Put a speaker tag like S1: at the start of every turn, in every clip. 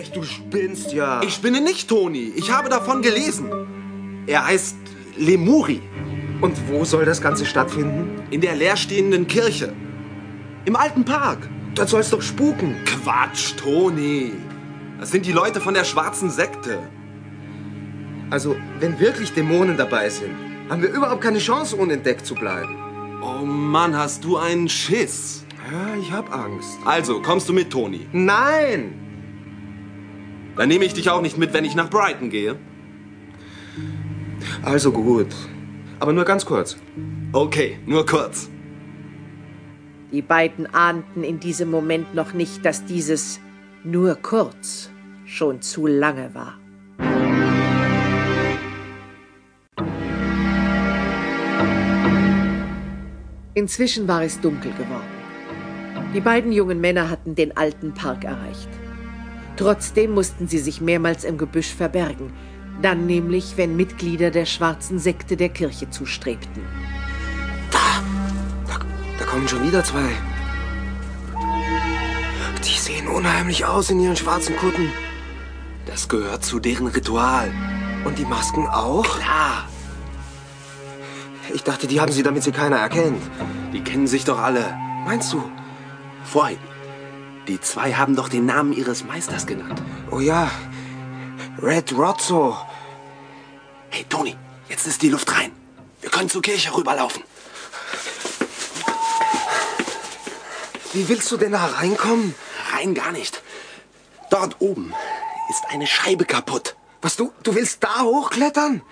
S1: echt, du spinnst ja.
S2: Ich spinne nicht, Toni. Ich habe davon gelesen. Er heißt Lemuri.
S1: Und wo soll das Ganze stattfinden?
S2: In der leerstehenden Kirche. Im alten Park.
S1: Dort soll es doch spuken.
S2: Quatsch, Toni. Das sind die Leute von der schwarzen Sekte.
S1: Also, wenn wirklich Dämonen dabei sind, haben wir überhaupt keine Chance, unentdeckt zu bleiben.
S2: Oh Mann, hast du einen Schiss.
S1: Ja, ich hab Angst.
S2: Also, kommst du mit, Toni?
S1: Nein!
S2: Dann nehme ich dich auch nicht mit, wenn ich nach Brighton gehe.
S1: Also gut. Aber nur ganz kurz.
S2: Okay, nur kurz.
S3: Die beiden ahnten in diesem Moment noch nicht, dass dieses nur kurz schon zu lange war. Inzwischen war es dunkel geworden. Die beiden jungen Männer hatten den alten Park erreicht. Trotzdem mussten sie sich mehrmals im Gebüsch verbergen, dann nämlich, wenn Mitglieder der schwarzen Sekte der Kirche zustrebten.
S1: Da, da, da kommen schon wieder zwei. Die sehen unheimlich aus in ihren schwarzen Kutten.
S2: Das gehört zu deren Ritual.
S1: Und die Masken auch?
S2: Klar.
S1: Ich dachte, die haben sie, damit sie keiner erkennt.
S2: Die kennen sich doch alle.
S1: Meinst du?
S2: Vorhin. Die zwei haben doch den Namen ihres Meisters genannt.
S1: Oh ja. Red Rozzo.
S2: Hey, Toni, jetzt ist die Luft rein. Wir können zur Kirche rüberlaufen.
S1: Wie willst du denn da reinkommen?
S2: Rein gar nicht. Dort oben ist eine Scheibe kaputt.
S1: Was, du, du willst da hochklettern?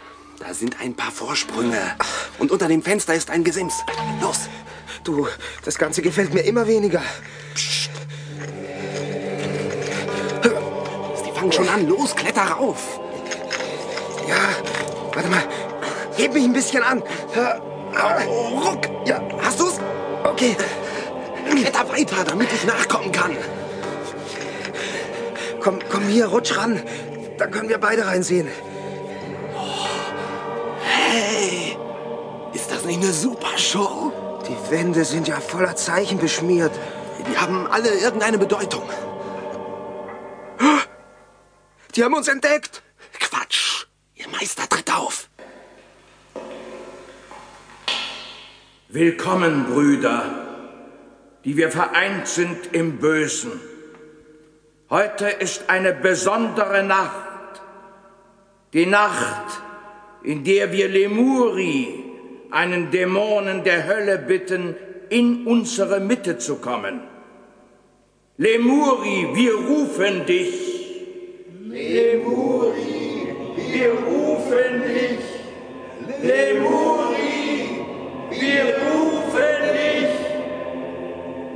S2: Da sind ein paar Vorsprünge. Und unter dem Fenster ist ein Gesims. Los.
S1: Du, das Ganze gefällt mir immer weniger.
S2: Psst. Fangen schon an. Los, kletter rauf.
S1: Ja, warte mal. Heb mich ein bisschen an.
S2: Au, ruck. Ja, hast du's?
S1: Okay.
S2: Kletter weiter, damit ich nachkommen kann.
S1: Komm, komm hier, rutsch ran. Da können wir beide reinsehen.
S2: Hey, ist das nicht eine super Show?
S1: Die Wände sind ja voller Zeichen beschmiert.
S2: Die haben alle irgendeine Bedeutung.
S1: Die haben uns entdeckt.
S2: Quatsch. Ihr Meister tritt auf.
S4: Willkommen, Brüder, die wir vereint sind im Bösen. Heute ist eine besondere Nacht. Die Nacht, in der wir Lemuri, einen Dämonen der Hölle, bitten, in unsere Mitte zu kommen. Lemuri, wir rufen dich. Lemuri, wir rufen dich. Lemuri, wir rufen dich.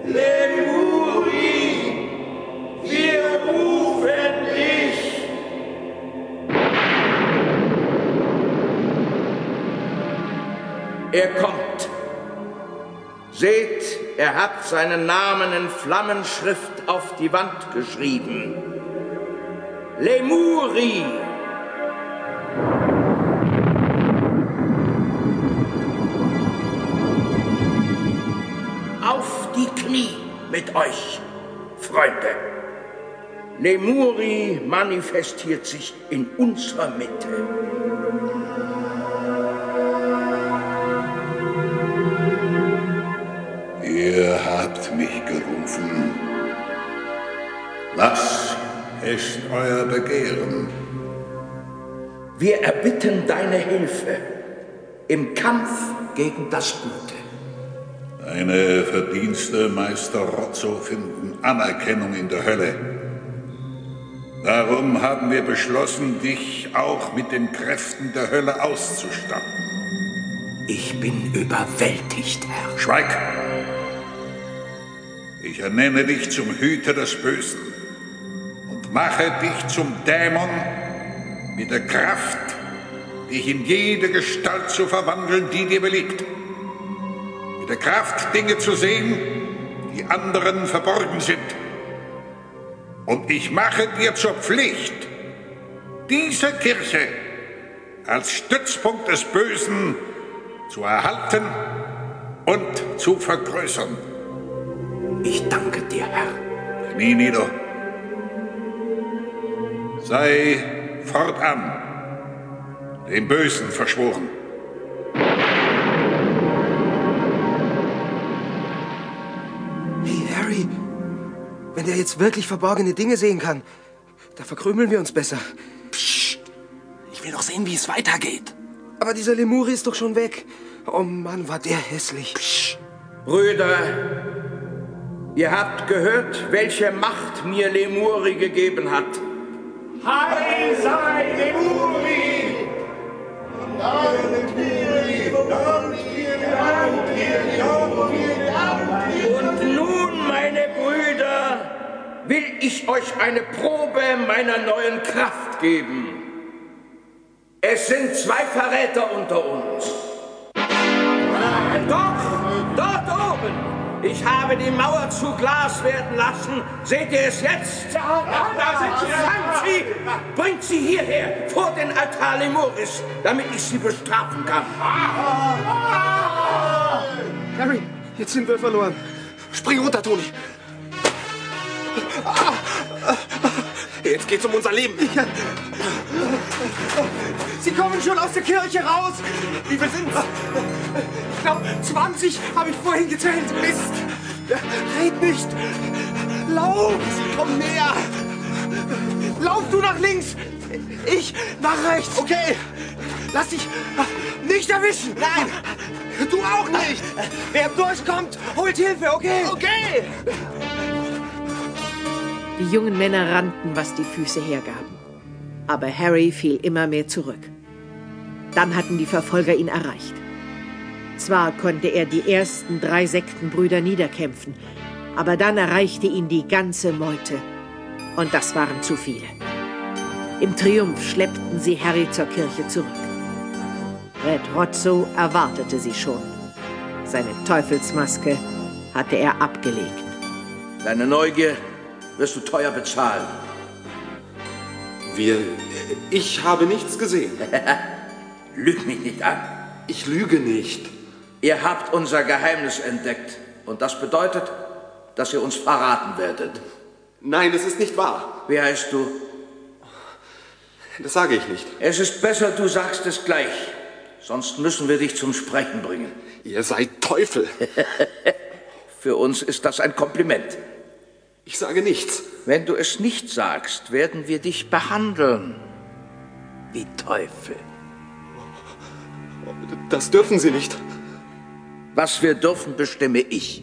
S4: Lemuri, wir rufen dich. Er kommt. Seht, er hat seinen Namen in Flammenschrift auf die Wand geschrieben. Lemuri. Auf die Knie mit euch, Freunde. Lemuri manifestiert sich in unserer Mitte.
S5: Ihr habt mich gerufen. Was ist euer Begehren?
S4: Wir erbitten deine Hilfe im Kampf gegen das Gute.
S5: Deine Verdienste, Meister Rozzo, finden Anerkennung in der Hölle. Darum haben wir beschlossen, dich auch mit den Kräften der Hölle auszustatten.
S4: Ich bin überwältigt, Herr.
S5: Schweig! Ich ernenne dich zum Hüter des Bösen mache dich zum Dämon mit der Kraft, dich in jede Gestalt zu verwandeln, die dir beliebt. Mit der Kraft, Dinge zu sehen, die anderen verborgen sind. Und ich mache dir zur Pflicht, diese Kirche als Stützpunkt des Bösen zu erhalten und zu vergrößern.
S4: Ich danke dir, Herr.
S5: Knie nieder. Sei fortan dem Bösen verschworen.
S1: Hey, Harry, wenn der jetzt wirklich verborgene Dinge sehen kann, da verkrümeln wir uns besser.
S2: Psst. Ich will doch sehen, wie es weitergeht.
S1: Aber dieser Lemuri ist doch schon weg. Oh Mann, war der hässlich. Psst.
S4: Brüder, ihr habt gehört, welche Macht mir Lemuri gegeben hat.
S6: Heil sei Lemuri!
S4: Und nun, meine Brüder, will ich euch eine Probe meiner neuen Kraft geben. Es sind zwei Verräter unter uns. Doch, dort oben. Ich habe die Mauer zu Glas werden lassen. Seht ihr es jetzt?
S6: Ja, da sind sie.
S4: Fangt sie, bringt sie hierher, vor den Altar Lemuris, damit ich sie bestrafen kann.
S1: Harry, jetzt sind wir verloren.
S2: Spring runter, Toni. Jetzt geht's um unser Leben.
S6: Sie kommen schon aus der Kirche raus. Wie viel sind's? Ich glaube, 20 habe ich vorhin gezählt. Mist. Red nicht. Lauf. Sie kommen näher. Lauf du nach links. Ich nach rechts. Okay. Lass dich nicht erwischen. Nein. Du auch nicht. Wer durchkommt, holt Hilfe, okay? Okay.
S3: Die jungen Männer rannten, was die Füße hergaben. Aber Harry fiel immer mehr zurück. Dann hatten die Verfolger ihn erreicht. Zwar konnte er die ersten drei Sektenbrüder niederkämpfen, aber dann erreichte ihn die ganze Meute. Und das waren zu viele. Im Triumph schleppten sie Harry zur Kirche zurück. Red Rozzo erwartete sie schon. Seine Teufelsmaske hatte er abgelegt.
S4: Deine Neugier wirst du teuer bezahlen.
S7: Wir. Ich habe nichts gesehen.
S4: Lüg mich nicht an.
S7: Ich lüge nicht.
S4: Ihr habt unser Geheimnis entdeckt. Und das bedeutet, dass ihr uns verraten werdet.
S7: Nein, es ist nicht wahr.
S4: Wie heißt du?
S7: Das sage ich nicht.
S4: Es ist besser, du sagst es gleich. Sonst müssen wir dich zum Sprechen bringen.
S7: Ihr seid Teufel.
S4: Für uns ist das ein Kompliment.
S7: Ich sage nichts.
S4: Wenn du es nicht sagst, werden wir dich behandeln. Wie Teufel.
S7: Das dürfen Sie nicht.
S4: Was wir dürfen, bestimme ich.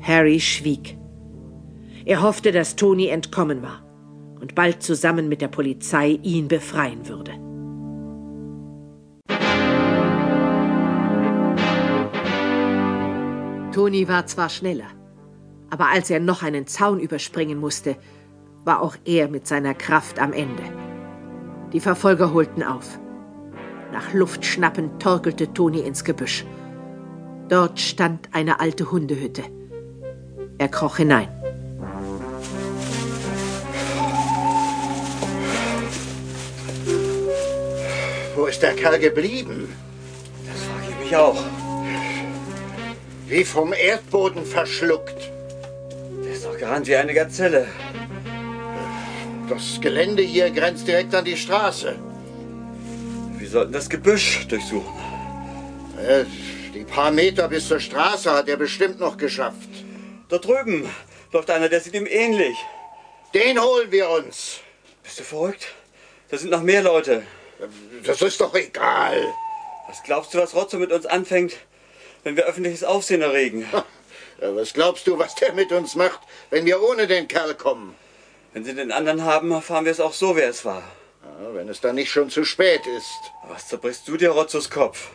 S3: Harry schwieg. Er hoffte, dass Tony entkommen war und bald zusammen mit der Polizei ihn befreien würde. Tony war zwar schneller, aber als er noch einen Zaun überspringen musste, war auch er mit seiner Kraft am Ende. Die Verfolger holten auf. Nach Luft schnappend torkelte Toni ins Gebüsch. Dort stand eine alte Hundehütte. Er kroch hinein.
S8: Wo ist der Kerl geblieben?
S9: Das frage ich mich auch.
S8: Wie vom Erdboden verschluckt.
S9: Gerannt wie eine Gazelle.
S8: Das Gelände hier grenzt direkt an die Straße.
S9: Wir sollten das Gebüsch durchsuchen.
S8: Äh, Die paar Meter bis zur Straße hat er bestimmt noch geschafft.
S9: Dort drüben läuft einer, der sieht ihm ähnlich.
S8: Den holen wir uns.
S9: Bist du verrückt? Da sind noch mehr Leute.
S8: Das ist doch egal.
S9: Was glaubst du, was Rotzo mit uns anfängt, wenn wir öffentliches Aufsehen erregen?
S8: Ja, Was glaubst du, was der mit uns macht, wenn wir ohne den Kerl kommen?
S9: Wenn sie den anderen haben, erfahren wir es auch so, wer es war.
S8: Ja, wenn es dann nicht schon zu spät ist.
S9: Was zerbrichst du dir Rozzos Kopf?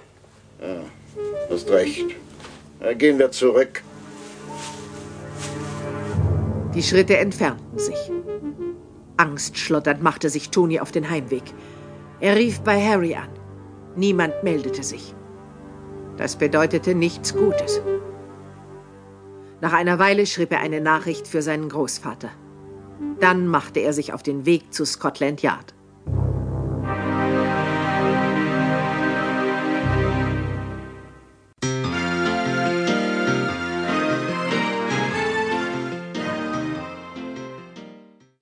S8: Hast recht. Da gehen wir zurück.
S3: Die Schritte entfernten sich. Angstschlotternd machte sich Toni auf den Heimweg. Er rief bei Harry an. Niemand meldete sich. Das bedeutete nichts Gutes. Nach einer Weile schrieb er eine Nachricht für seinen Großvater. Dann machte er sich auf den Weg zu Scotland Yard.